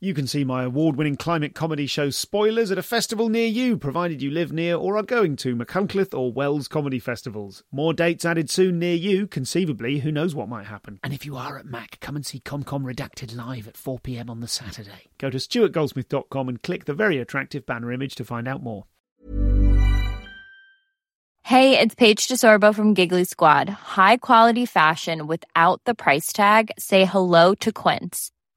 You can see my award winning climate comedy show Spoilers at a festival near you, provided you live near or are going to Machynlleth or Wells comedy festivals. More dates added soon near you, conceivably, who knows what might happen. And if you are at Mac, come and see ComCom Redacted live at 4pm on the Saturday. Go to stuartgoldsmith.com and click the very attractive banner image to find out more. Hey, it's Paige DeSorbo from Giggly Squad. High quality fashion without the price tag? Say hello to Quince.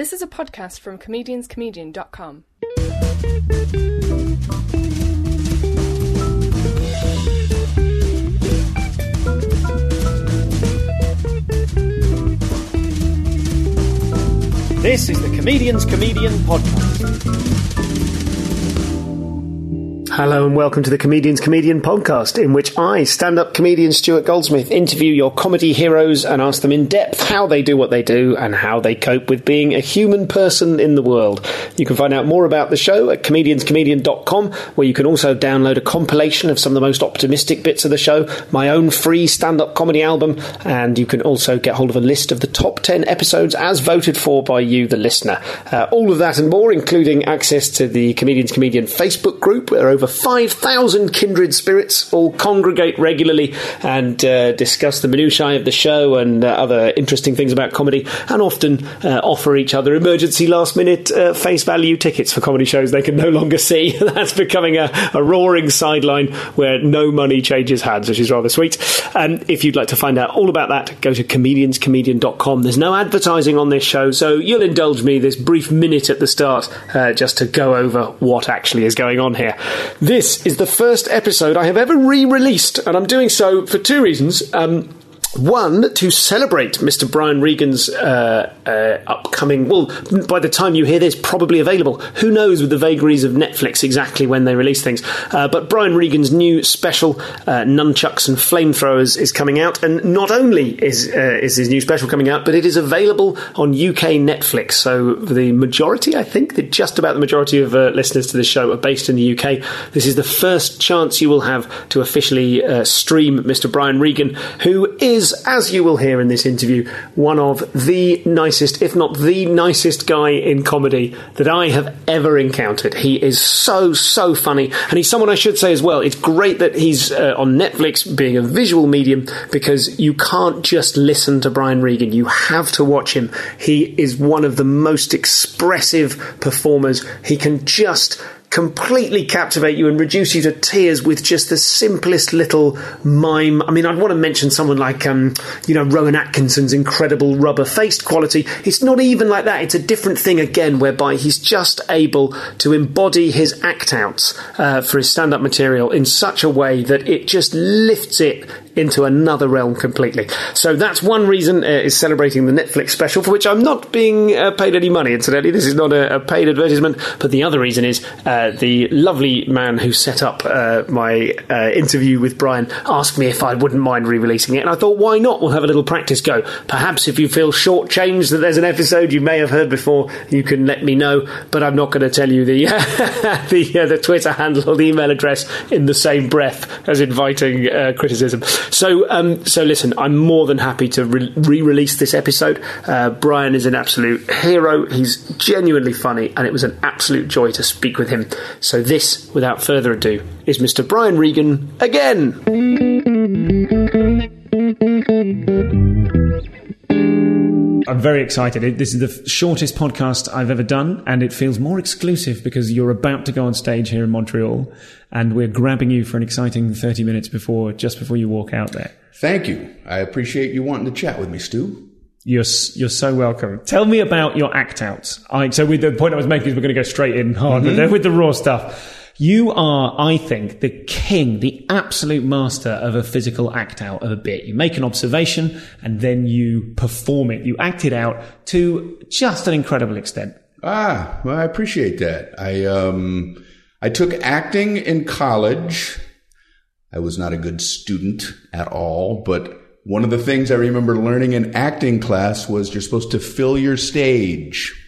This is a podcast from comedianscomedian.com. This is the Comedian's Comedian Podcast. Hello and welcome to the Comedian's Comedian podcast, in which I, stand up comedian Stuart Goldsmith, interview your comedy heroes and ask them in depth how they do what they do and how they cope with being a human person in the world. You can find out more about the show at comedianscomedian.com, where you can also download a compilation of some of the most optimistic bits of the show, my own free stand up comedy album, and you can also get hold of a list of the top 10 episodes as voted for by you, the listener. Uh, all of that and more, including access to the Comedian's Comedian Facebook group, where over 5,000 kindred spirits all congregate regularly and uh, discuss the minutiae of the show and uh, other interesting things about comedy, and often uh, offer each other emergency last minute uh, face value tickets for comedy shows they can no longer see. That's becoming a, a roaring sideline where no money changes hands, which is rather sweet. And if you'd like to find out all about that, go to comedianscomedian.com. There's no advertising on this show, so you'll indulge me this brief minute at the start uh, just to go over what actually is going on here. This is the first episode I have ever re released, and I'm doing so for two reasons. Um, one, to celebrate Mr. Brian Regan's uh, uh, upcoming, well, by the time you hear this, probably available. Who knows with the vagaries of Netflix exactly when they release things. Uh, but Brian Regan's new special, uh, Nunchucks and Flamethrowers, is coming out. And not only is, uh, is his new special coming out, but it is available on UK Netflix. So the majority, I think, that just about the majority of uh, listeners to this show are based in the UK. This is the first chance you will have to officially stream Mr. Brian Regan, who is is, as you will hear in this interview, one of the nicest, if not the nicest guy in comedy that I have ever encountered. He is so, so funny. And he's someone I should say as well. It's great that he's uh, on Netflix being a visual medium because you can't just listen to Brian Regan. You have to watch him. He is one of the most expressive performers. He can just completely captivate you and reduce you to tears with just the simplest little mime. I mean, I'd want to mention someone like, um, you know, Rowan Atkinson's incredible rubber faced quality. It's not even like that. It's a different thing again, whereby he's just able to embody his act outs uh, for his stand up material in such a way that it just lifts it into another realm completely. So that's one reason uh, is celebrating the Netflix special, for which I'm not being uh, paid any money. Incidentally, this is not a, a paid advertisement. But the other reason is uh, the lovely man who set up uh, my uh, interview with Brian asked me if I wouldn't mind re-releasing it, and I thought, why not? We'll have a little practice go. Perhaps if you feel shortchanged that there's an episode you may have heard before, you can let me know. But I'm not going to tell you the the, the Twitter handle or the email address in the same breath as inviting criticism. So, um, so listen, I'm more than happy to re release this episode. Uh, Brian is an absolute hero. He's genuinely funny, and it was an absolute joy to speak with him. So, this, without further ado, is Mr. Brian Regan again. I'm very excited. This is the shortest podcast I've ever done, and it feels more exclusive because you're about to go on stage here in Montreal, and we're grabbing you for an exciting 30 minutes before, just before you walk out there. Thank you. I appreciate you wanting to chat with me, Stu. You're you're so welcome. Tell me about your act outs. I, so with the point I was making is we're going to go straight in hard mm-hmm. with the raw stuff You are, I think, the king, the absolute master of a physical act out of a bit. You make an observation and then you perform it. You act it out to just an incredible extent. Ah, well, I appreciate that. I um, I took acting in college. I was not a good student at all, but one of the things I remember learning in acting class was you're supposed to fill your stage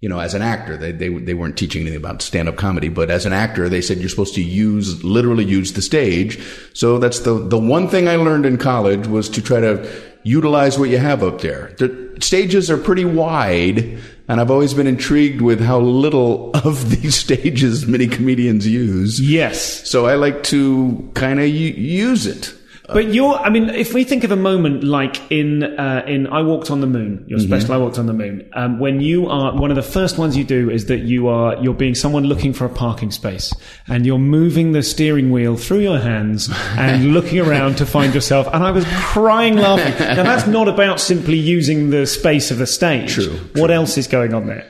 you know, as an actor, they, they, they weren't teaching anything about stand up comedy, but as an actor, they said you're supposed to use, literally use the stage. So that's the, the one thing I learned in college was to try to utilize what you have up there. The stages are pretty wide, and I've always been intrigued with how little of these stages many comedians use. Yes. So I like to kind of use it. But you're, I mean, if we think of a moment like in uh, in I Walked on the Moon, your mm-hmm. special I Walked on the Moon, um, when you are one of the first ones you do is that you are you're being someone looking for a parking space, and you're moving the steering wheel through your hands and looking around to find yourself. And I was crying laughing. Now that's not about simply using the space of the stage. True. What true. else is going on there?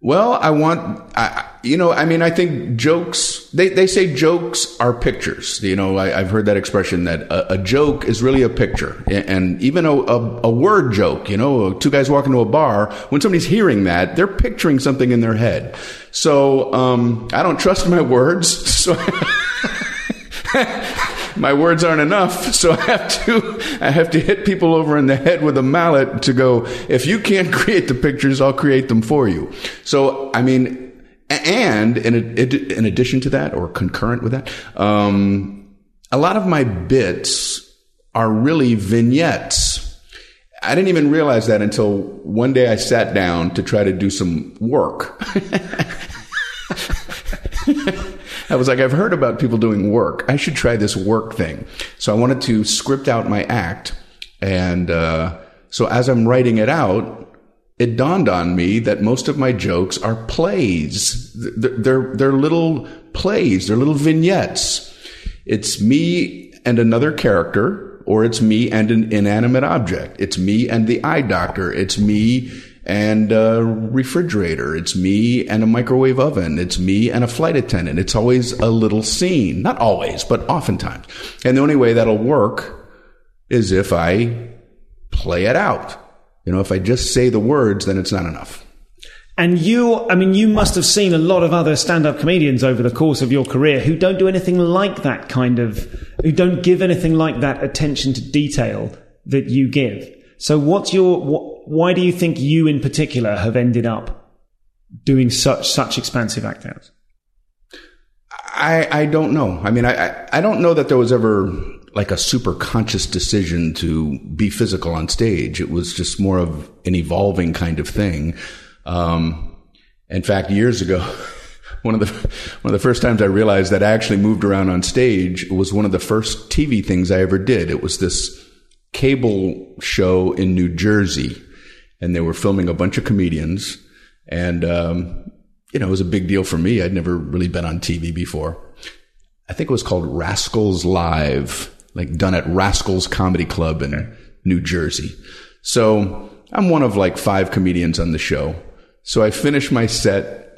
Well, I want, I, you know, I mean, I think jokes, they, they say jokes are pictures. You know, I, have heard that expression that a, a, joke is really a picture. And even a, a, a, word joke, you know, two guys walk into a bar, when somebody's hearing that, they're picturing something in their head. So, um, I don't trust my words. So, my words aren't enough, so I have to I have to hit people over in the head with a mallet to go. If you can't create the pictures, I'll create them for you. So I mean, and in in addition to that, or concurrent with that, um, a lot of my bits are really vignettes. I didn't even realize that until one day I sat down to try to do some work. I was like, I've heard about people doing work. I should try this work thing. So I wanted to script out my act. And uh, so as I'm writing it out, it dawned on me that most of my jokes are plays. They're, they're, little plays, they're little vignettes. It's me and another character, or it's me and an inanimate object. It's me and the eye doctor. It's me and a refrigerator. It's me and a microwave oven. It's me and a flight attendant. It's always a little scene. Not always, but oftentimes. And the only way that'll work is if I play it out. You know, if I just say the words, then it's not enough. And you, I mean, you must have seen a lot of other stand up comedians over the course of your career who don't do anything like that kind of, who don't give anything like that attention to detail that you give. So what's your, what, why do you think you in particular have ended up doing such, such expansive act outs? I, I don't know. I mean, I, I don't know that there was ever like a super conscious decision to be physical on stage. It was just more of an evolving kind of thing. Um, in fact, years ago, one of the one of the first times I realized that I actually moved around on stage was one of the first TV things I ever did. It was this cable show in New Jersey, and they were filming a bunch of comedians, and um, you know it was a big deal for me. I'd never really been on TV before. I think it was called Rascals Live, like done at Rascals Comedy Club in New Jersey. So I'm one of like five comedians on the show. So I finish my set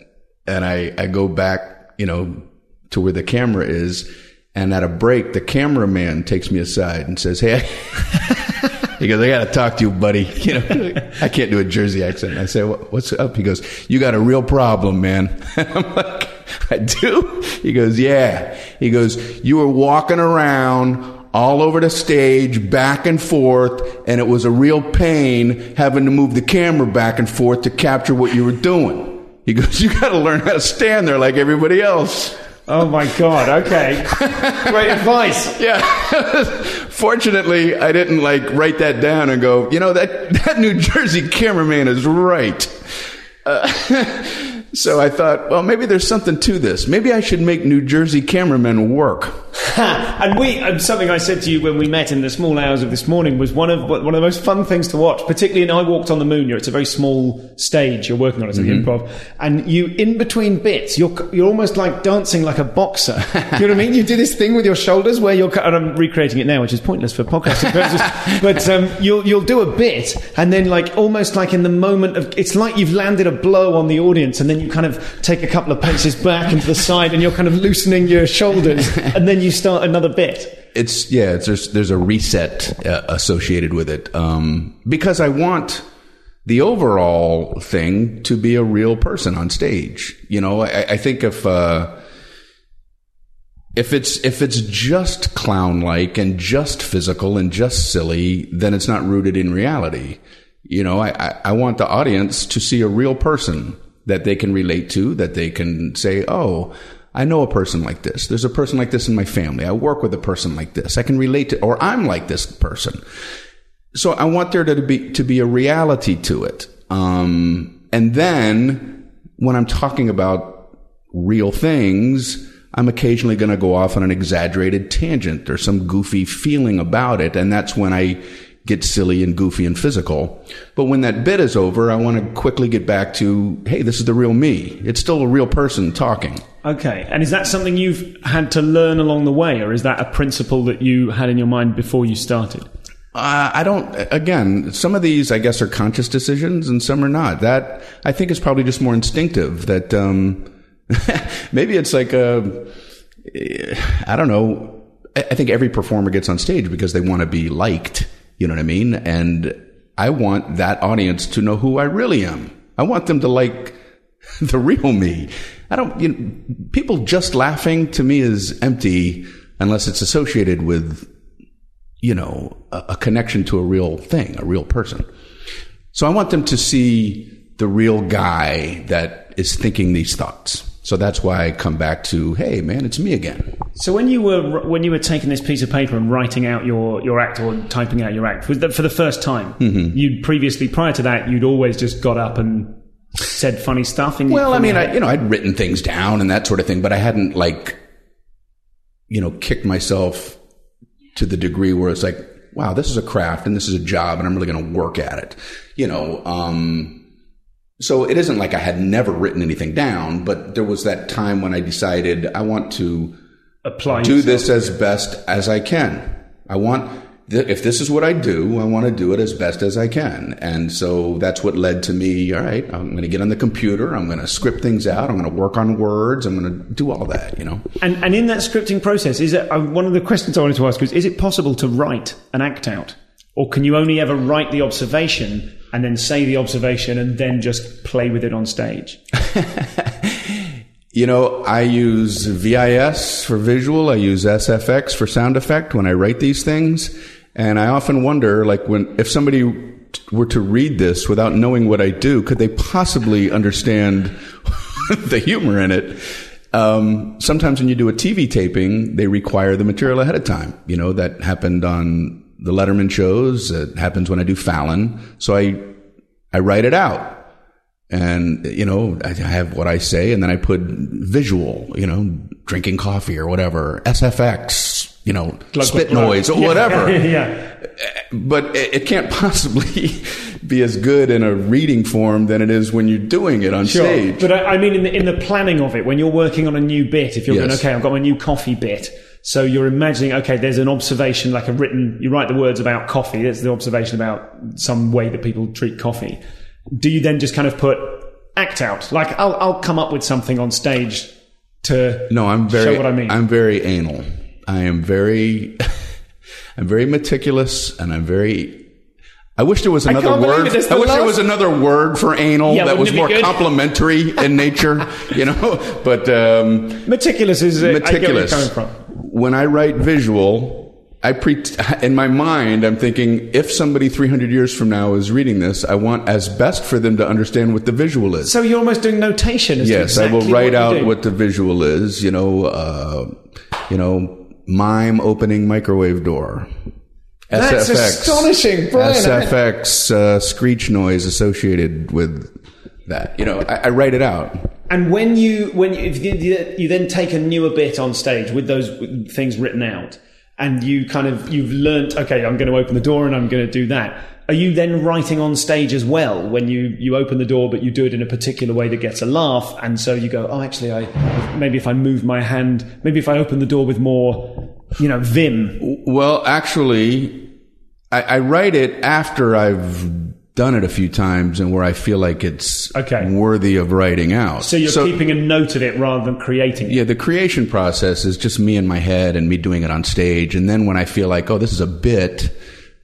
and I, I go back, you know, to where the camera is and at a break, the cameraman takes me aside and says, Hey, he goes, I got to talk to you, buddy. You know, I can't do a Jersey accent. I say, what's up? He goes, you got a real problem, man. I'm like, I do? He goes, yeah. He goes, you were walking around all over the stage, back and forth, and it was a real pain having to move the camera back and forth to capture what you were doing. He goes, you got to learn how to stand there like everybody else. Oh my God. Okay. Great advice. Yeah. Fortunately, I didn't like write that down and go, you know, that, that New Jersey cameraman is right. Uh, so I thought, well, maybe there's something to this. Maybe I should make New Jersey cameramen work. and we, and something I said to you when we met in the small hours of this morning was one of one of the most fun things to watch. Particularly in I Walked on the Moon. You're, it's a very small stage you're working on. It's like Mm-hmm. improv, and you in between bits, you're you're almost like dancing like a boxer. you know what I mean? You do this thing with your shoulders where you're, and I'm recreating it now, which is pointless for podcasting purposes. but um, you'll you'll do a bit, and then like almost like in the moment of, it's like you've landed a blow on the audience, and then you kind of take a couple of paces back and to the side, and you're kind of loosening your shoulders, and then you start another bit. It's yeah. It's, there's there's a reset uh, associated with it um, because I want the overall thing to be a real person on stage. You know, I, I think if uh, if it's if it's just clown like and just physical and just silly, then it's not rooted in reality. You know, I, I, I want the audience to see a real person that they can relate to, that they can say, oh, I know a person like this. There's a person like this in my family. I work with a person like this. I can relate to, or I'm like this person. So I want there to be to be a reality to it. Um, and then when I'm talking about real things, I'm occasionally going to go off on an exaggerated tangent or some goofy feeling about it, and that's when I get silly and goofy and physical. But when that bit is over, I want to quickly get back to, hey, this is the real me. It's still a real person talking. Okay, and is that something you've had to learn along the way, or is that a principle that you had in your mind before you started? Uh, I don't. Again, some of these, I guess, are conscious decisions, and some are not. That I think is probably just more instinctive. That um, maybe it's like a, I don't know. I I think every performer gets on stage because they want to be liked. You know what I mean? And I want that audience to know who I really am. I want them to like the real me. I don't. You know, people just laughing to me is empty unless it's associated with you know, a, a connection to a real thing, a real person. So I want them to see the real guy that is thinking these thoughts. So that's why I come back to, hey man, it's me again. So when you were when you were taking this piece of paper and writing out your, your act or typing out your act was that for the first time, Mm-hmm. you'd previously prior to that you'd always just got up and said funny stuff. In Well, I mean, I, you know, I'd written things down and that sort of thing, but I hadn't like, you know, kicked myself to the degree where it's like, wow, this is a craft and this is a job and I'm really going to work at it. You know, um, so it isn't like I had never written anything down, but there was that time when I decided I want to apply do this as best as I can. I want, if this is what I do, I want to do it as best as I can. And so that's what led to me, all right, I'm going to get on the computer. I'm going to script things out. I'm going to work on words. I'm going to do all that, you know? And, and in that scripting process, is it uh, one of the questions I wanted to ask was: Is it possible to write an act out, or can you only ever write the observation and then say the observation and then just play with it on stage? You know, I use VIS for visual. I use SFX for sound effect when I write these things. And I often wonder, like, when, if somebody were to read this without knowing what I do, could they possibly understand the humor in it? Um, sometimes when you do a TV taping, they require the material ahead of time. You know, that happened on the Letterman shows. It happens when I do Fallon. So I, I write it out and you know I have what I say, and then I put visual, you know, drinking coffee or whatever, SFX, you know, spit noise or whatever. yeah. But it, can't possibly be as good in a reading form than it is when you're doing it on stage. But I, I mean, in the, in the planning of it, when you're working on a new bit, if you're going, okay, I've got my new coffee bit. So you're imagining, okay, there's an observation, like a written, you write the words about coffee. There's the observation about some way that people treat coffee. Do you then just kind of put act out? Like, I'll, I'll come up with something on stage to no, I'm very. show what I mean. I'm very anal. I am very. I'm very meticulous, and I'm very. I wish there was another word. I wish there was another word for anal Yeah, that was wouldn't it be more good? complimentary in nature, you know. But um, meticulous is uh, meticulous. I get where you're coming from. When I write visual, I pre- in my mind, I'm thinking if somebody 300 years from now is reading this, I want as best for them to understand what the visual is. So you're almost doing notation. Yes, I will write what out what the visual is. You know, uh, you know, mime opening microwave door. That's SFX, astonishing, Brian. SFX uh, screech noise associated with that. You know, I, I write it out. And when you when you, if you, then take a newer bit on stage with those things written out, and you kind of you've learnt, okay, I'm going to open the door and I'm going to do that. Are you then writing on stage as well when you you open the door, but you do it in a particular way that gets a laugh, and so you go, oh, actually, I maybe if I move my hand, maybe if I open the door with more, you know, vim. Well, actually, I, I write it after I've done it a few times and where I feel like it's Okay. worthy of writing out. So you're keeping a note of it rather than creating it. Yeah, the creation process is just me in my head and me doing it on stage. And then when I feel like, oh, this is a bit,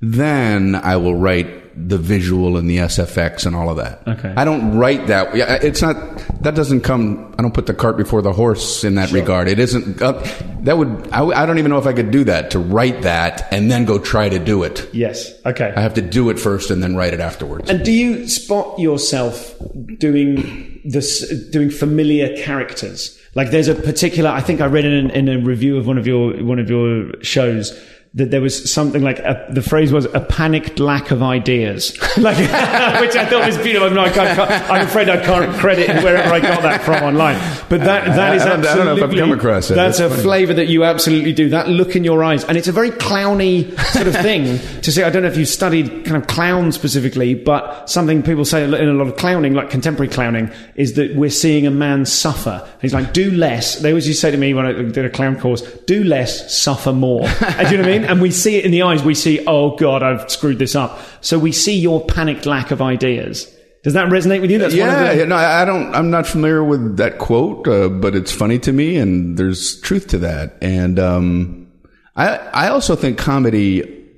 then I will write the visual and the SFX and all of that. Okay. I don't write that. It's not, that doesn't come, I don't put the cart before the horse in that regard. It isn't, uh, that would, I, I don't even know if I could do that, to write that and then go try to do it. Yes. Okay. I have to do it first and then write it afterwards. And do you spot yourself doing this, doing familiar characters? Like there's a particular, I think I read in, in a review of one of your, one of your shows that there was something like a, the phrase was a panicked lack of ideas, like which I thought was beautiful. I'm, not, I can't, I'm afraid I can't credit wherever I got that from online, but that that is I don't- I absolutely don't know if I've come across it. That's, That's a funny. flavour that you absolutely do. That look in your eyes, and it's a very clowny sort of thing to say. I don't know if you've studied kind of clown specifically, but something people say in a lot of clowning, like contemporary clowning, is that we're seeing a man suffer. He's like, do less. They always used to say to me when I did a clown course, do less, suffer more. And do you know what I mean? And we see it in the eyes. We see, oh God, I've screwed this up. So we see your panicked lack of ideas. Does that resonate with you? That's yeah, the, no, I don't. I'm not familiar with that quote, uh, but it's funny to me, and there's truth to that. And um, I, I also think comedy,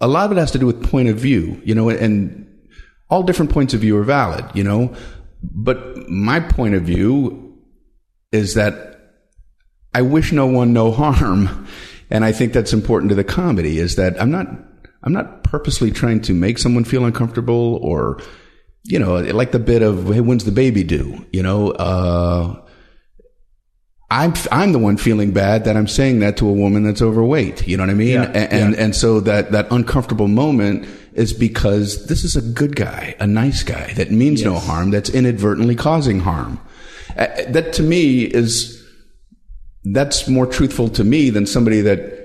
a lot of it has to do with point of view, you know, and all different points of view are valid, you know. But my point of view is that I wish no one no harm, and I think that's important to the comedy. Is that I'm not I'm not purposely trying to make someone feel uncomfortable or you know like the bit of hey when's the baby due you know uh, I'm I'm the one feeling bad that I'm saying that to a woman that's overweight. You know what I mean? Yeah, and and, and so that that uncomfortable moment is because this is a good guy, a nice guy that means no harm, that's inadvertently causing harm. Uh, that to me is that's more truthful to me than somebody that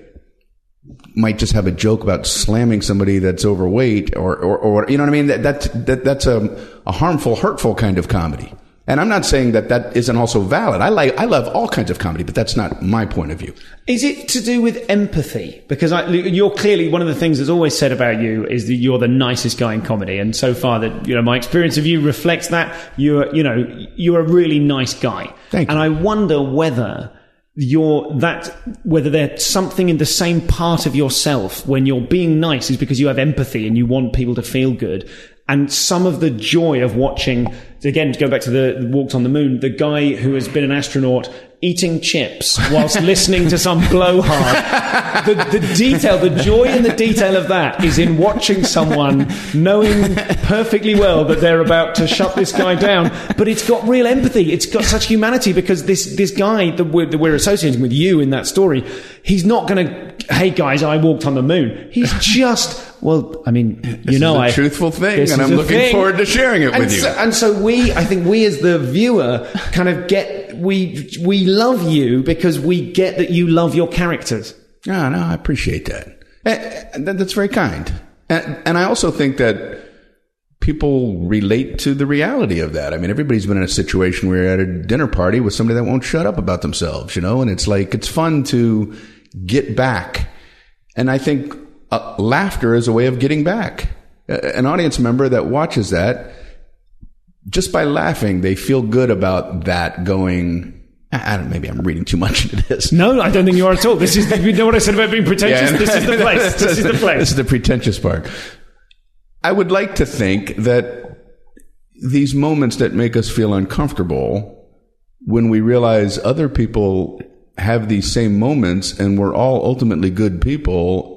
might just have a joke about slamming somebody that's overweight or, or, or you know what I mean? That, that, that that's a, a harmful, hurtful kind of comedy. And I'm not saying that that isn't also valid. I like, I love all kinds of comedy, but that's not my point of view. Is it to do with empathy? Because I, you're clearly one of the things that's always said about you is that you're the nicest guy in comedy, and so far that you know my experience of you reflects that. You're you know you're a really nice guy, Thank you. and I wonder whether you're that whether there's something in the same part of yourself when you're being nice is because you have empathy and you want people to feel good. And some of the joy of watching, again, to go back to the walked on the moon, the guy who has been an astronaut eating chips whilst listening to some blowhard. The, the detail, the joy in the detail of that is in watching someone knowing perfectly well that they're about to shut this guy down, but it's got real empathy. It's got such humanity because this, this guy that we're, that we're associating with you in that story, he's not going to, hey guys, I walked on the moon. He's just, well, I mean, you know, I, truthful thing, and I'm looking thing. forward to sharing it and with you. And so we, I think we as the viewer kind of get, we, we love you because we get that you love your characters. No, no, I appreciate that. Eh, eh, that- That's very kind. And, and I also think that people relate to the reality of that. I mean, everybody's been in a situation where you're at a dinner party with somebody that won't shut up about themselves, you know, and it's like, it's fun to get back. And I think uh, laughter is a way of getting back. An audience member that watches that, just by laughing, they feel good about that going, I I don't, maybe I'm reading too much into this. No, I don't think you are at all. This is, the, you know what I said about being pretentious? Yeah. This is the place. This is the place. This is the pretentious part. I would like to think that these moments that make us feel uncomfortable, when we realize other people have these same moments and we're all ultimately good people,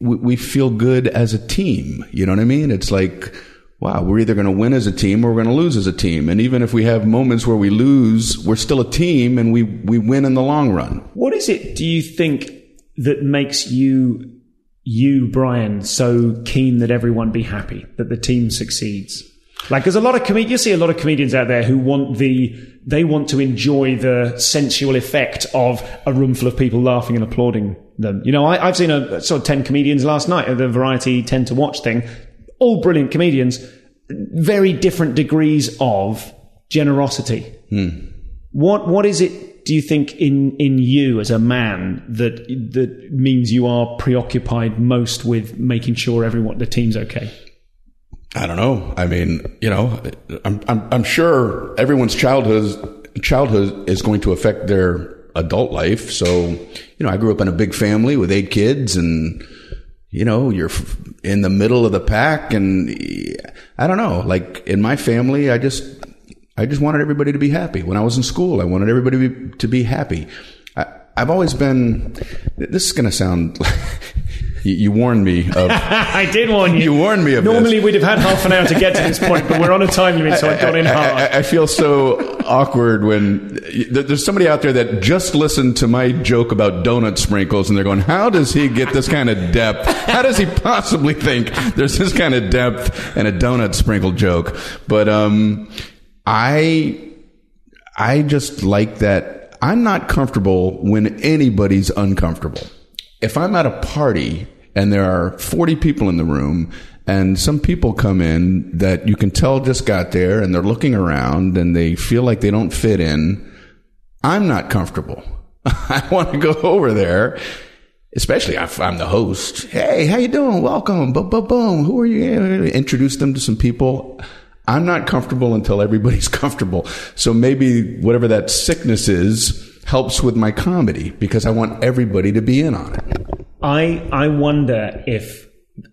we, we feel good as a team. You know what I mean? It's like, wow, we're either going to win as a team or we're going to lose as a team. And even if we have moments where we lose, we're still a team and we, we win in the long run. What is it, do you think, that makes you, you, Brian, so keen that everyone be happy, that the team succeeds? Like, there's a lot of comedians, you see a lot of comedians out there who want the, they want to enjoy the sensual effect of a room full of people laughing and applauding them. You know, I, I've seen a sort of 10 comedians last night at the Variety 10 to Watch thing. All brilliant comedians, very different degrees of generosity. Hmm. What, what is it, do you think, in, in you as a man that, that means you are preoccupied most with making sure everyone, the team's okay? I don't know. I mean, you know, I'm, I'm, I'm sure everyone's childhood, childhood is going to affect their adult life. So, you know, I grew up in a big family with eight kids and, you know, you're in the middle of the pack and I don't know, like in my family, I just, I just wanted everybody to be happy. When I was in school, I wanted everybody to be, happy. I, I've always been, this is going to sound, you, you warned me of, I did warn you. you warned me of this. Normally we'd have had half an hour to get to this point, but we're on a time limit, so I got in I, hard. I, I feel so awkward when there's somebody out there that just listened to my joke about donut sprinkles and they're going, how does he get this kind of depth? How does he possibly think there's this kind of depth in a donut sprinkle joke? But, um, I, I just like that I'm not comfortable when anybody's uncomfortable. If I'm at a party and there are 40 people in the room and some people come in that you can tell just got there and they're looking around and they feel like they don't fit in, I'm not comfortable. I want to go over there, especially if I'm the host. Hey, how you doing? Welcome. Boom, boom, boom. Who are you? Introduce them to some people. I'm not comfortable until everybody's comfortable. So maybe whatever that sickness is helps with my comedy because I want everybody to be in on it. I I wonder if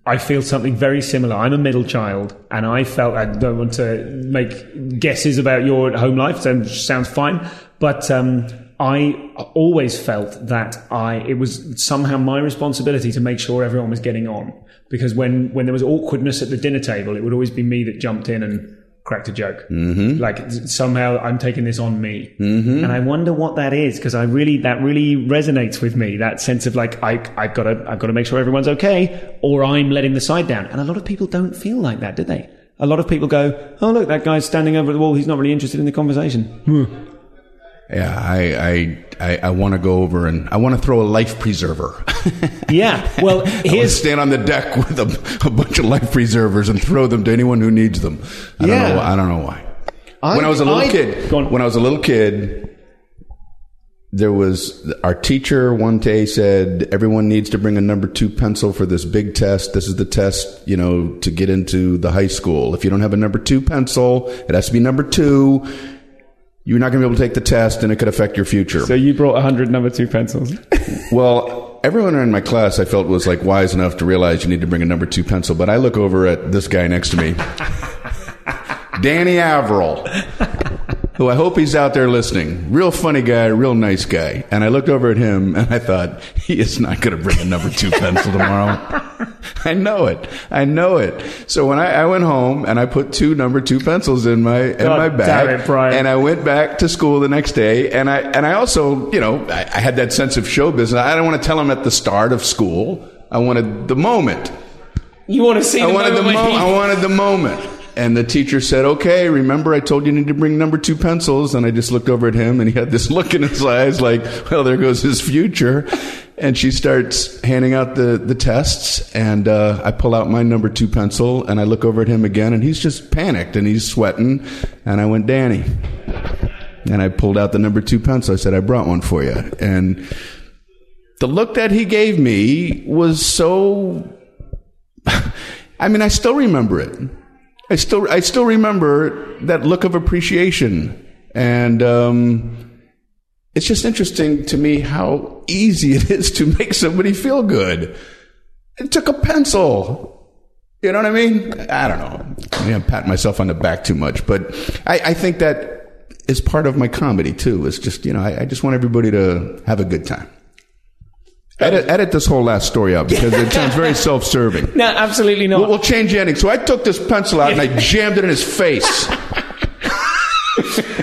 I feel something very similar. I'm a middle child, and I felt I don't want to make guesses about your home life. So sounds fine, but um, I always felt that I it was somehow my responsibility to make sure everyone was getting on. Because when when there was awkwardness at the dinner table, it would always be me that jumped in and cracked a joke. Mm-hmm. Like somehow I'm taking this on me, mm-hmm. and I wonder what that is because I really that really resonates with me. That sense of like I I've got to I've got to make sure everyone's okay, or I'm letting the side down. And a lot of people don't feel like that, do they? A lot of people go, "Oh look, that guy's standing over the wall. He's not really interested in the conversation." Yeah, I I I, I want to go over and I want to throw a life preserver. Yeah. Well, I want to here's stand on the deck with a, a bunch of life preservers and throw them to anyone who needs them. I Yeah. don't know. I don't know why. I- when I was a little I- kid, when I was a little kid, there was our teacher one day said everyone needs to bring a number two pencil for this big test. This is the test, you know, to get into the high school. If you don't have a number two pencil, it has to be number two. You're not going to be able to take the test, and it could affect your future. so you brought hundred number two pencils. Well, everyone in my class I felt was like wise enough to realize you need to bring a number two pencil, but I look over at this guy next to me, Danny Averill, who I hope he's out there listening. Real funny guy, real nice guy. And I looked over at him and I thought, he is not going to bring a number two pencil tomorrow. I know it. I know it. So when I, I went home and I put two number two pencils in my in God my bag, it, and I went back to school the next day, and I and I also, you know, I, I had that sense of show business. I don't want to tell them at the start of school. I wanted the moment. You want to see? I the wanted the moment mo- I wanted the moment. And the teacher said, "Okay, remember I told you need to bring number two pencils." And I just looked over at him, and he had this look in his eyes, like, "Well, there goes his future." And she starts handing out the the tests, and uh, I pull out my number two pencil, and I look over at him again, and he's just panicked and he's sweating. And I went, "Danny," and I pulled out the number two pencil. I said, "I brought one for you." And the look that he gave me was so I mean, I still remember it. I still, I still remember that look of appreciation, and um, it's just interesting to me how easy it is to make somebody feel good. It took a pencil. You know what I mean? I don't know. Maybe I'm patting myself on the back too much, but I, I think that is part of my comedy too. It's just you know, I, I just want everybody to have a good time. Edit, edit this whole last story out because it sounds very self-serving. No, absolutely not. We'll, we'll change the ending. So I took this pencil out and I jammed it in his face.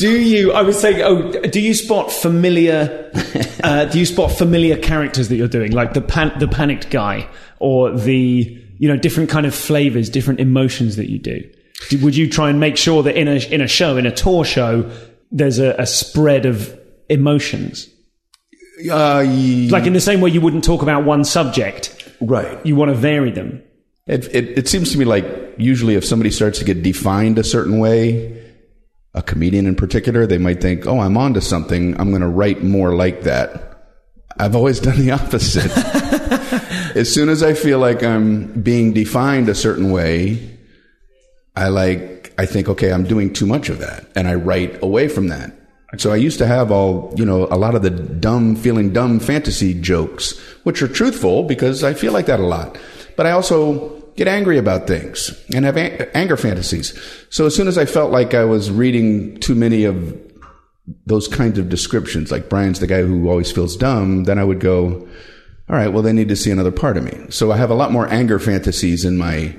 Do you? I was saying. Oh, do you spot familiar? uh, do you spot familiar characters that you're doing, like the pan- the panicked guy, or the you know different kind of flavors, different emotions that you do? do would you try and make sure that in a in a show, in a tour show, there's a, a spread of emotions? Uh, ye- Like in the same way you wouldn't talk about one subject, right. you want to vary them. It, it, it seems to me like usually if somebody starts to get defined a certain way, a comedian in particular, they might think, oh, I'm onto something. I'm going to write more like that. I've always done the opposite. as soon as I feel like I'm being defined a certain way, I like, I think, okay, I'm doing too much of that. And I write away from that. So I used to have all, you know, a lot of the dumb, feeling dumb fantasy jokes, which are truthful because I feel like that a lot. But I also get angry about things and have an- anger fantasies. So as soon as I felt like I was reading too many of those kinds of descriptions, like Brian's the guy who always feels dumb, then I would go, all right, well, they need to see another part of me. So I have a lot more anger fantasies in my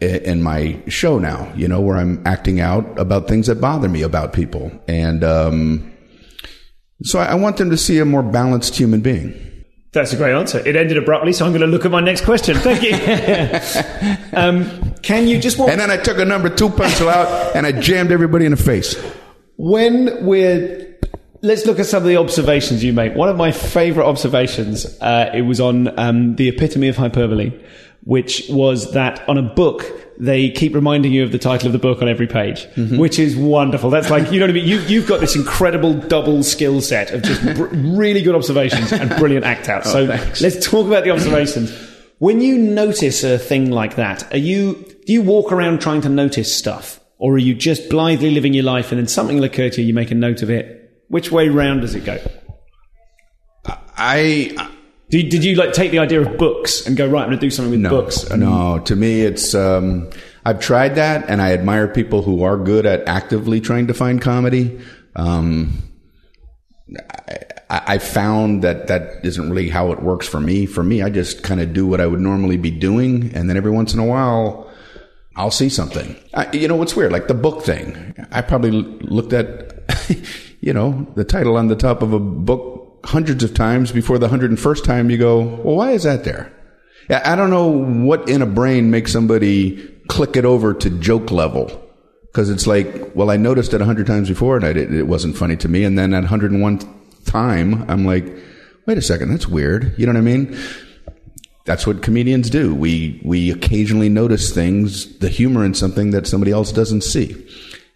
in my show now, you know, where I'm acting out about things that bother me about people. And um, so I I want them to see a more balanced human being. That's a great answer. It ended abruptly, so I'm going to look at my next question. Thank you. um, can you just walk And then I took a number two pencil out and I jammed everybody in the face. when we're let's look at some of the observations you make one of my favorite observations uh, it was on um, the epitome of hyperbole which was that on a book they keep reminding you of the title of the book on every page mm-hmm. which is wonderful that's like you know what i mean you, you've got this incredible double skill set of just br- really good observations and brilliant act out oh, so thanks. let's talk about the observations when you notice a thing like that are you do you walk around trying to notice stuff or are you just blithely living your life and then something will occur to you, you make a note of it? Which way round does it go? I Did, did you like take the idea of books and go, right, I'm going to do something with no, books? And no. To me, it's um, I've tried that, and I admire people who are good at actively trying to find comedy. Um, I, I found that that isn't really how it works for me. For me, I just kind of do what I would normally be doing, and then every once in a while, I'll see something. I, you know what's weird? Like the book thing. I probably l- looked at, you know, the title on the top of a book hundreds of times before the hundred and first time you go, well, why is that there? I I don't know what in a brain makes somebody click it over to joke level. Cause it's like, well, I noticed it a hundred times before and I did, it wasn't funny to me. And then at 101 time, I'm like, wait a second, that's weird. You know what I mean? That's what comedians do. We, we occasionally notice things, the humor in something that somebody else doesn't see.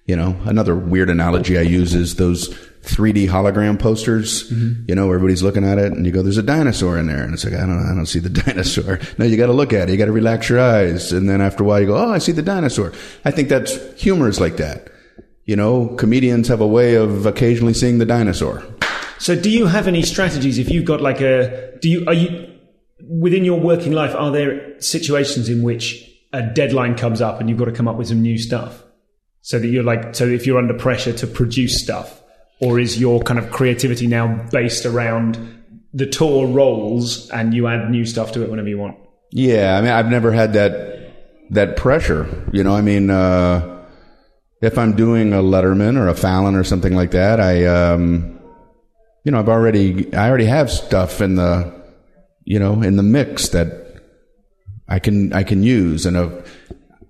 You know, another weird analogy I use is those 3D hologram posters. Mm-hmm. You know, everybody's looking at it and you go, there's a dinosaur in there. And it's like, I don't, I don't see the dinosaur. No, you got to look at it. You got to relax your eyes. And then after a while you go, oh, I see the dinosaur. I think that's humor is like that. You know, comedians have a way of occasionally seeing the dinosaur. so do you have any strategies if you've got like a, do you, are you, within your working life, are there situations in which a deadline comes up and you've got to come up with some new stuff? So that you're like, so if you're under pressure to produce stuff, or is your kind of creativity now based around the tour rolls and you add new stuff to it whenever you want? Yeah, I mean, I've never had that that pressure. You know, I mean, uh, if I'm doing a Letterman or a Fallon or something like that, I, um, you know, I've already, I already have stuff in the, you know, in the mix that I can, I can use, and a,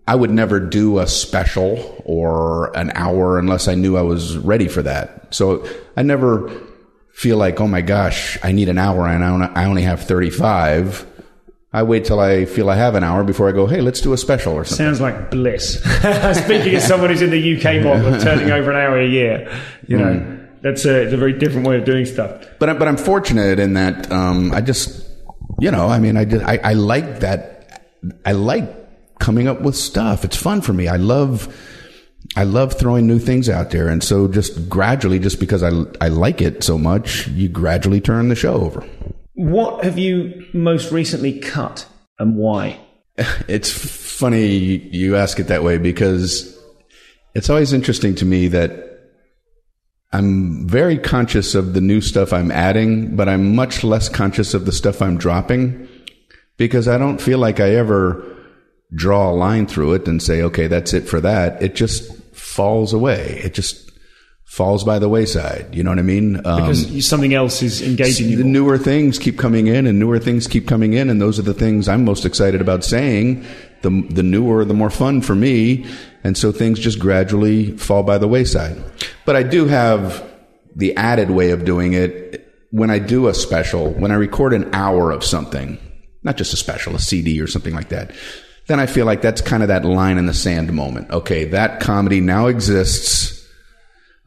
I would never do a special or an hour unless I knew I was ready for that. So I never feel like, oh my gosh, I need an hour and I only- have 35. I wait till I feel I have an hour before I go, hey, let's do a special or something. Sounds like bliss. Speaking as someone who's in the UK model of turning over an hour a year, you know, that's a, it's a very different way of doing stuff. But I- but I'm fortunate in that um, I just you know I mean I just I, I like that I like coming up with stuff. It's fun for me. I love I love throwing new things out there. And so just gradually, just because I, I like it so much, you gradually turn the show over. What have you most recently cut and why? It's funny you ask it that way because it's always interesting to me that I'm very conscious of the new stuff I'm adding, but I'm much less conscious of the stuff I'm dropping because I don't feel like I ever draw a line through it and say, okay, that's it for that. It just falls away. It just falls by the wayside. You know what I mean? Um, Because something else is engaging you. the more. newer things keep coming in and newer things keep coming in and those are the things I'm most excited about saying the the newer the more fun for me and so things just gradually fall by the wayside but I do have the added way of doing it when I do a special when I record an hour of something not just a special a CD or something like that then I feel like that's kind of that line in the sand moment okay that comedy now exists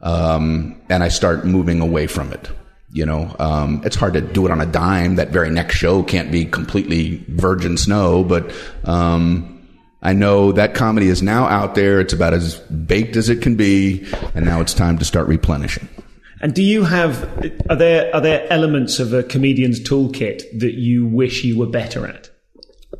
um, and I start moving away from it. You know, um, it's hard to do it on a dime. That very next show can't be completely virgin snow, but um, I know that comedy is now out there. It's about as baked as it can be, and now it's time to start replenishing. And do you have are there are there elements of a comedian's toolkit that you wish you were better at?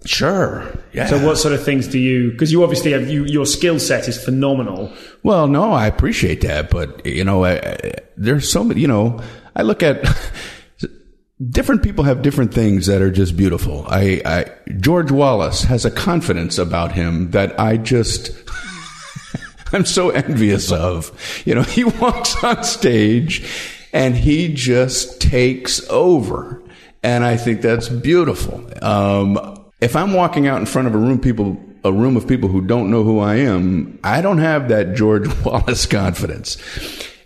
Sure. Yeah. So what sort of things do you because you obviously have you your skill set is phenomenal. Well, no, I appreciate that, but you know, I, I, there's so many. You know, I look at different people have different things that are just beautiful. I, I George Wallace has a confidence about him that I just. I'm so envious of. You know, he walks on stage and he just takes over. And I think that's beautiful. Um, if I'm walking out in front of a room people a room of people who don't know who I am, I don't have that George Wallace confidence.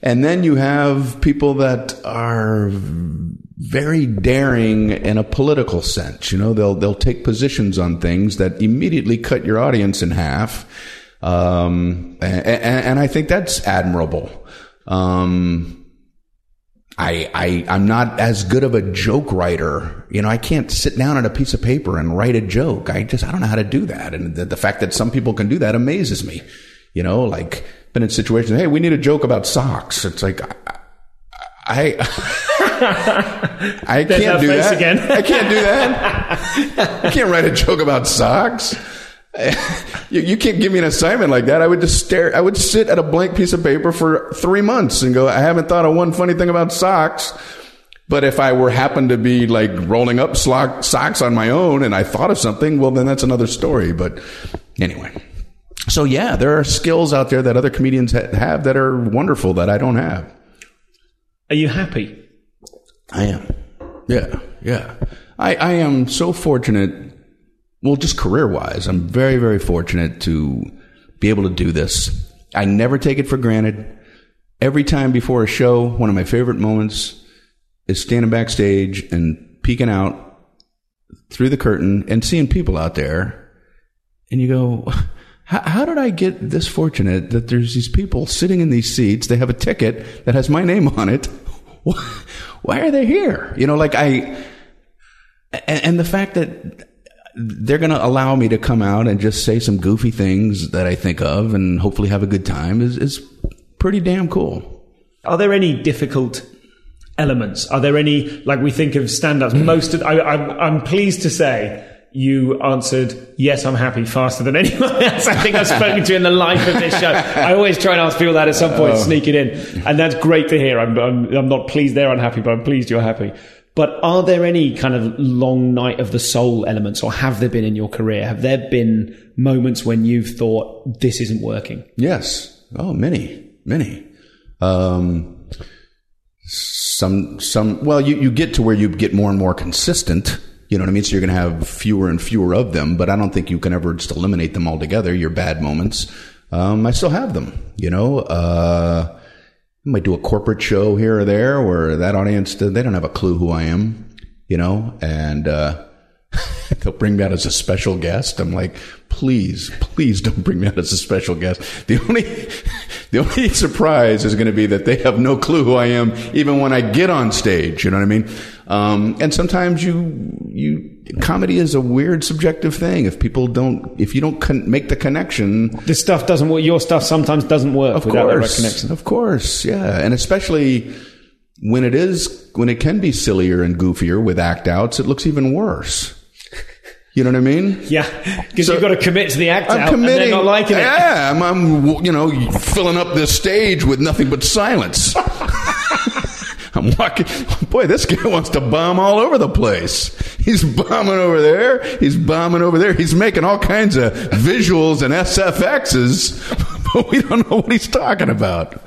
And then you have people that are very daring in a political sense. You know, they'll they'll take positions on things that immediately cut your audience in half. Um, and, and, I think that's admirable. Um, I, I, I'm not as good of a joke writer. You know, I can't sit down at a piece of paper and write a joke. I just, I don't know how to do that. And the, the fact that some people can do that amazes me. You know, like, been in situations, hey, we need a joke about socks. It's like, I, I, I can't do that. again. I can't do that. I can't write a joke about socks. you, you can't give me an assignment like that. I would just stare. I would sit at a blank piece of paper for three months and go, I haven't thought of one funny thing about socks. But if I were happened to be like rolling up socks on my own and I thought of something, well, then that's another story. But anyway. So yeah, there are skills out there that other comedians ha- have that are wonderful that I don't have. Are you happy? I am. Yeah, yeah. I, I am so fortunate. Well, just career wise, I'm very, very fortunate to be able to do this. I never take it for granted. Every time before a show, one of my favorite moments is standing backstage and peeking out through the curtain and seeing people out there. And you go, how, did I get this fortunate that there's these people sitting in these seats? They have a ticket that has my name on it. Why are they here? You know, like I, and the fact that they're going to allow me to come out and just say some goofy things that I think of and hopefully have a good time is, is pretty damn cool. Are there any difficult elements? Are there any like we think of stand-ups? Hmm. Most of, I, I'm, I'm pleased to say you answered yes, I'm happy faster than anyone else I think I've spoken to in the life of this show. I always try and ask people that at some point, oh. sneak it in, and that's great to hear. I'm, I'm I'm not pleased they're unhappy, but I'm pleased you're happy. But are there any kind of long night of the soul elements, or have there been in your career? Have there been moments when you've thought this isn't working? Yes. Oh, many, many. Um, some, some, well, you, you get to where you get more and more consistent. You know what I mean? So you're going to have fewer and fewer of them, but I don't think you can ever just eliminate them altogether, your bad moments. Um, I still have them, you know, uh, I might do a corporate show here or there where that audience, they don't have a clue who I am, you know, and, uh, they'll bring me out as a special guest. I'm like, please, please don't bring me out as a special guest. The only, the only surprise is going to be that they have no clue who I am, even when I get on stage. You know what I mean? Um, and sometimes you, you comedy is a weird subjective thing. If people don't, if you don't con- make the connection, this stuff doesn't work. Your stuff sometimes doesn't work of course, connection. of course, yeah, and especially when it is when it can be sillier and goofier with act outs, it looks even worse. You know what I mean? Yeah, because So- you've got to commit to the act I'm out, and committing. they're not liking it. Yeah, I'm, I'm, you know, filling up this stage with nothing but silence. I'm walking. Boy, this guy wants to bomb all over the place. He's bombing over there. He's bombing over there. He's making all kinds of visuals and SFXs, but we don't know what he's talking about.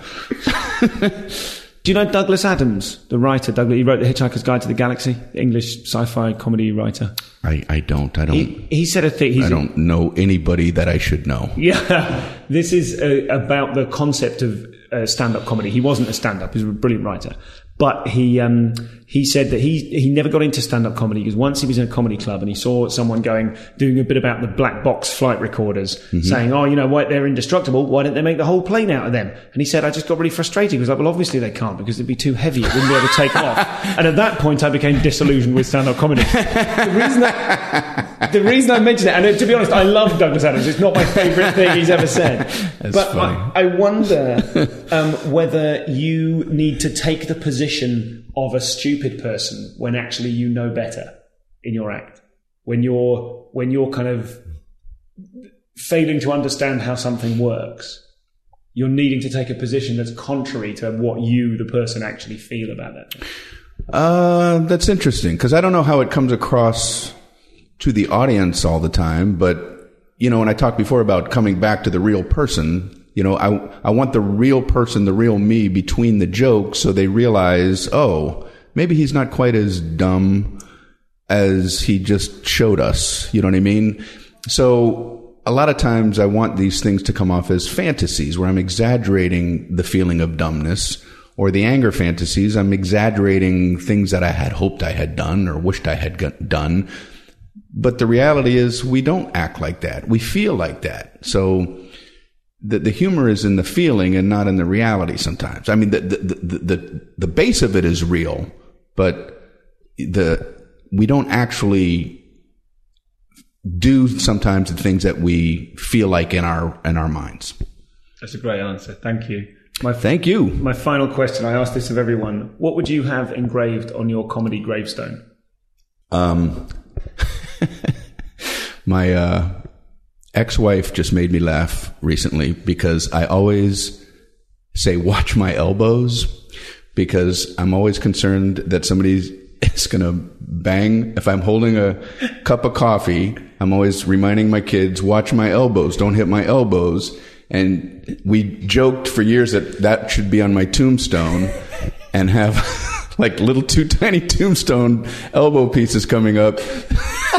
Do you know Douglas Adams, the writer? Douglas, he wrote The Hitchhiker's Guide to the Galaxy, the English sci-fi comedy writer. I, I don't. I don't. He, he said a thing. I don't know anybody that I should know. Yeah, this is uh, about the concept of uh, stand-up comedy. He wasn't a stand-up; he was a brilliant writer, but he um, he said that he he never got into stand-up comedy because once he was in a comedy club and he saw someone going doing a bit about the black box flight recorders, saying, "Oh, you know, why they're indestructible? Why don't they make the whole plane out of them?" And he said, "I just got really frustrated because like, well, obviously they can't because it'd be too heavy; it wouldn't be able to take off." And at that point, I became disillusioned with stand-up comedy. the reason I, the reason I mention it, and uh, to be honest, I love Douglas Adams. It's not my favourite thing he's ever said. That's but. I, I wonder um, whether you need to take the position of a stupid person when actually you know better in your act. When you're when you're kind of failing to understand how something works, you're needing to take a position that's contrary to what you, the person, actually feel about that. Uh, that's interesting because I don't know how it comes across to the audience all the time, but you know, when I talked before about coming back to the real person, you know, I I want the real person, the real me between the jokes, so they realize, oh, maybe he's not quite as dumb as he just showed us. You know what I mean? So a lot of times I want these things to come off as fantasies where I'm exaggerating the feeling of dumbness or the anger fantasies. I'm exaggerating things that I had hoped I had done or wished I had done. But the reality is we don't act like that. We feel like that. So the, the humor is in the feeling and not in the reality sometimes. I mean, the, the, the, the, the base of it is real, but the, we don't actually do sometimes the things that we feel like in our, in our minds. That's a great answer. Thank you. My Thank you. my final question. I ask this of everyone. What would you have engraved on your comedy gravestone? Um, my uh, ex-wife just made me laugh recently because I always say "watch my elbows" because I'm always concerned that somebody's is going to bang. If I'm holding a cup of coffee, I'm always reminding my kids, "Watch my elbows! Don't hit my elbows." And we joked for years that that should be on my tombstone and have like little two tiny tombstone elbow pieces coming up.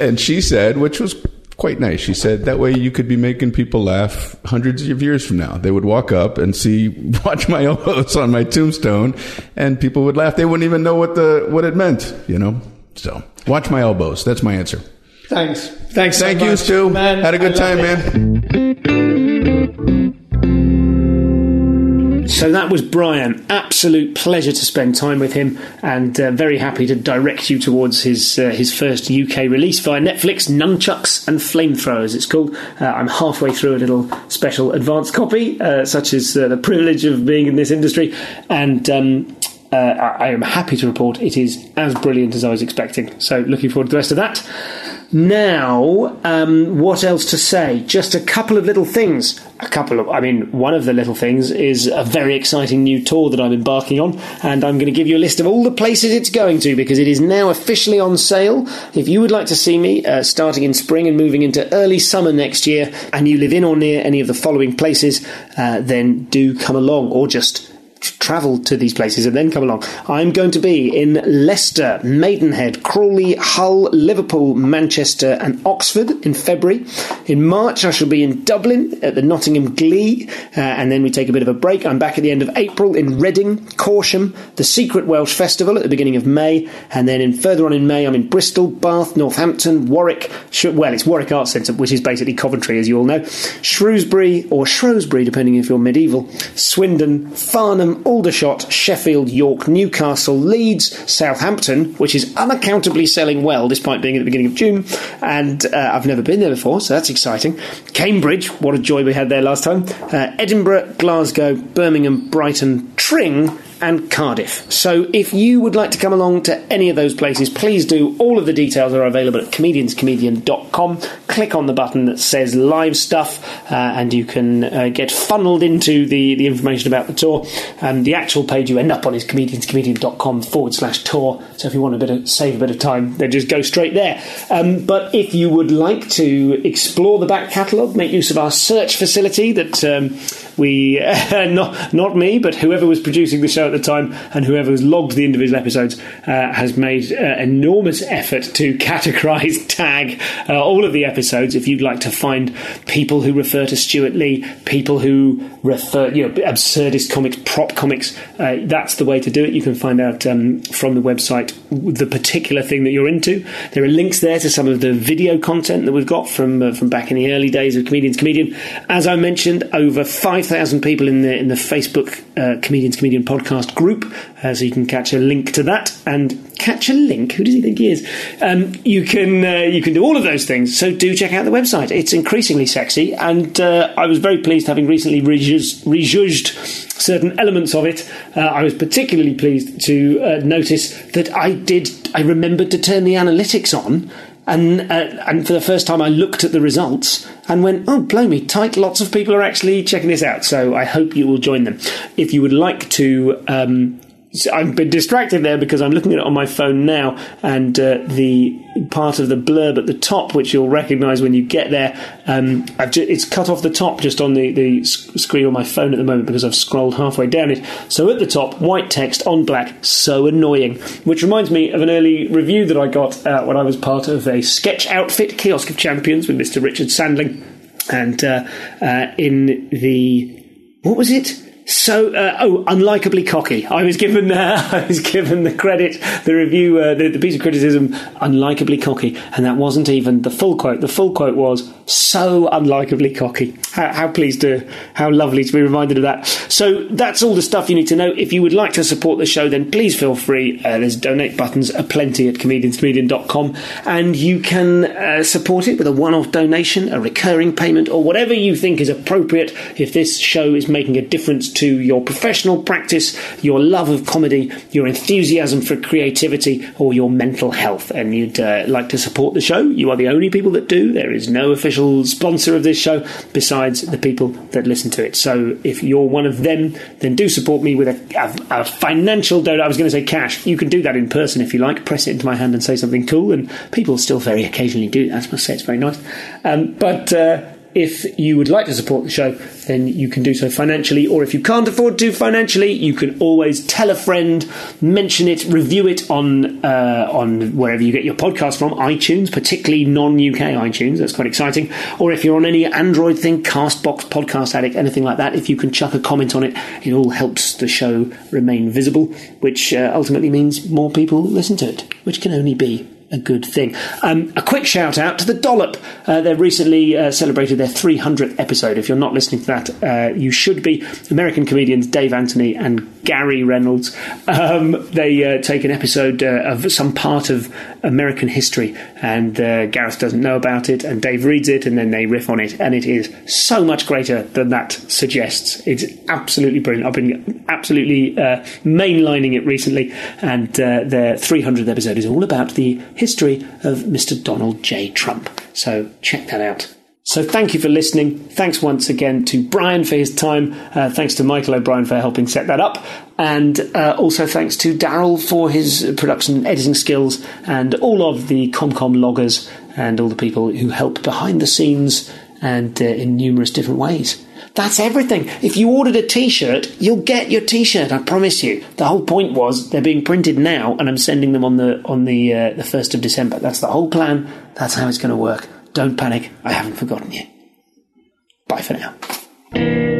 and she said, which was quite nice, she said, that way you could be making people laugh hundreds of years from now. They would walk up and see, watch my elbows on my tombstone, and people would laugh. They wouldn't even know what the what it meant, you know? So, watch my elbows. That's my answer. Thanks. Thanks. so Thank you, much. Stu. Man, Had a good time, it. man. So that was Brian. Absolute pleasure to spend time with him, and uh, very happy to direct you towards his uh, his first UK release via Netflix, Nunchucks and Flamethrowers. It's called. Uh, I'm halfway through a little special advanced copy, uh, such as uh, the privilege of being in this industry, and. Um, uh, I am happy to report it is as brilliant as I was expecting. So, looking forward to the rest of that. Now, um, what else to say? Just a couple of little things. A couple of, I mean, one of the little things is a very exciting new tour that I'm embarking on, and I'm going to give you a list of all the places it's going to because it is now officially on sale. If you would like to see me uh, starting in spring and moving into early summer next year, and you live in or near any of the following places, uh, then do come along or just travel to these places and then come along. I'm going to be in Leicester, Maidenhead, Crawley, Hull, Liverpool, Manchester, and Oxford in February. In March, I shall be in Dublin at the Nottingham Glee, uh, and then we take a bit of a break. I'm back at the end of April in Reading, Corsham, the Secret Welsh Festival at the beginning of May, and then in further on in May, I'm in Bristol, Bath, Northampton, Warwick. Sh- well, it's Warwick Arts Centre, which is basically Coventry, as you all know. Shrewsbury or Shrewsbury, depending if you're medieval. Swindon, Farnham. Aldershot, Sheffield, York, Newcastle, Leeds, Southampton, which is unaccountably selling well despite being at the beginning of June, and uh, I've never been there before, so that's exciting. Cambridge, what a joy we had there last time. Uh, Edinburgh, Glasgow, Birmingham, Brighton, Tring, and Cardiff. So if you would like to come along to any of those places, please do. All of the details are available at comedianscomedian.com. Click on the button that says live stuff, uh, and you can uh, get funneled into the, the information about the tour. And the actual page you end up on is comedianscomedian.com forward slash tour. So if you want a bit of save a bit of time, then just go straight there. Um, but if you would like to explore the back catalogue, make use of our search facility that um, we, not, not me, but whoever was producing the show at the time and whoever has logged the individual episodes uh, has made uh, enormous effort to categorize, tag uh, all of the episodes. If you'd like to find people who refer to Stewart Lee, people who refer, you know, absurdist comics, prop comics, uh, that's the way to do it. You can find out um, from the website the particular thing that you're into. There are links there to some of the video content that we've got from uh, from back in the early days of Comedians Comedian. As I mentioned, over five thousand people in the in the Facebook uh, Comedians Comedian podcast group, uh, so you can catch a link to that and catch a link. Who does he think he is? Um, you can uh, you can do all of those things. So do check out the website. It's increasingly sexy, and uh, I was very pleased having recently rejudged, rejudged certain elements of it. Uh, I was particularly pleased to uh, notice that I did. I remembered to turn the analytics on. And, uh, and for the first time, I looked at the results and went, oh, blow me, tight, lots of people are actually checking this out. So I hope you will join them. If you would like to um, I've been distracted there because I'm looking at it on my phone now, and uh, the part of the blurb at the top, which you'll recognise when you get there, um, ju- it's cut off the top just on the, the screen on my phone at the moment because I've scrolled halfway down it. So at the top, white text on black, so annoying. Which reminds me of an early review that I got uh, when I was part of a sketch outfit, Kiosk of Champions, with Mr. Richard Sandling, and uh, uh in the what was it? So, uh, oh, unlikably cocky. I was given, uh, I was given the credit, the review, uh, the, the, piece of criticism, unlikably cocky, and that wasn't even the full quote. The full quote was so unlikably cocky. How, how pleased to, how lovely to be reminded of that. So that's all the stuff you need to know. If you would like to support the show, then please feel free. Uh, there's donate buttons aplenty at comedianscomedian.com, and you can uh, support it with a one-off donation, a recurring payment, or whatever you think is appropriate. If this show is making a difference to your professional practice, your love of comedy, your enthusiasm for creativity, or your mental health, and you'd uh, like to support the show, you are the only people that do. There is no official sponsor of this show besides the people that listen to it. So if you're one of them, then do support me with a, a, a financial donor. I was going to say cash. You can do that in person if you like. Press it into my hand and say something cool, and people still very occasionally do that. I must say it's very nice. Um, but uh, if you would like to support the show, then you can do so financially. Or if you can't afford to financially, you can always tell a friend, mention it, review it on uh, on wherever you get your podcast from, iTunes, particularly non-UK iTunes. That's quite exciting. Or if you're on any Android thing, Castbox, Podcast Addict, anything like that, if you can chuck a comment on it, it all helps the show remain visible, which uh, ultimately means more people listen to it, which can only be a good thing. Um, a quick shout out to the Dollop. Uh, they recently uh, celebrated their 300th episode. If you're not listening to that, uh, you should be. American comedians Dave Anthony and Gary Reynolds. Um, they uh, take an episode uh, of some part of American history, and uh, Gareth doesn't know about it, and Dave reads it, and then they riff on it, and it is so much greater than that suggests. It's absolutely brilliant. I've been absolutely mainlining it recently, and their 300th episode is all about the history of Mr. Donald J. Trump. So check that out. So thank you for listening. Thanks once again to Brian for his time. Uh, thanks to Michael O'Brien for helping set that up. And uh, also thanks to Daryl for his production and editing skills and all of the ComCom loggers and all the people who help behind the scenes and uh, in numerous different ways. That's everything. If you ordered a t-shirt, you'll get your t-shirt. I promise you. The whole point was they're being printed now, and I'm sending them on the on the uh, the first of December. That's the whole plan. That's how it's going to work. Don't panic. I haven't forgotten you. Bye for now.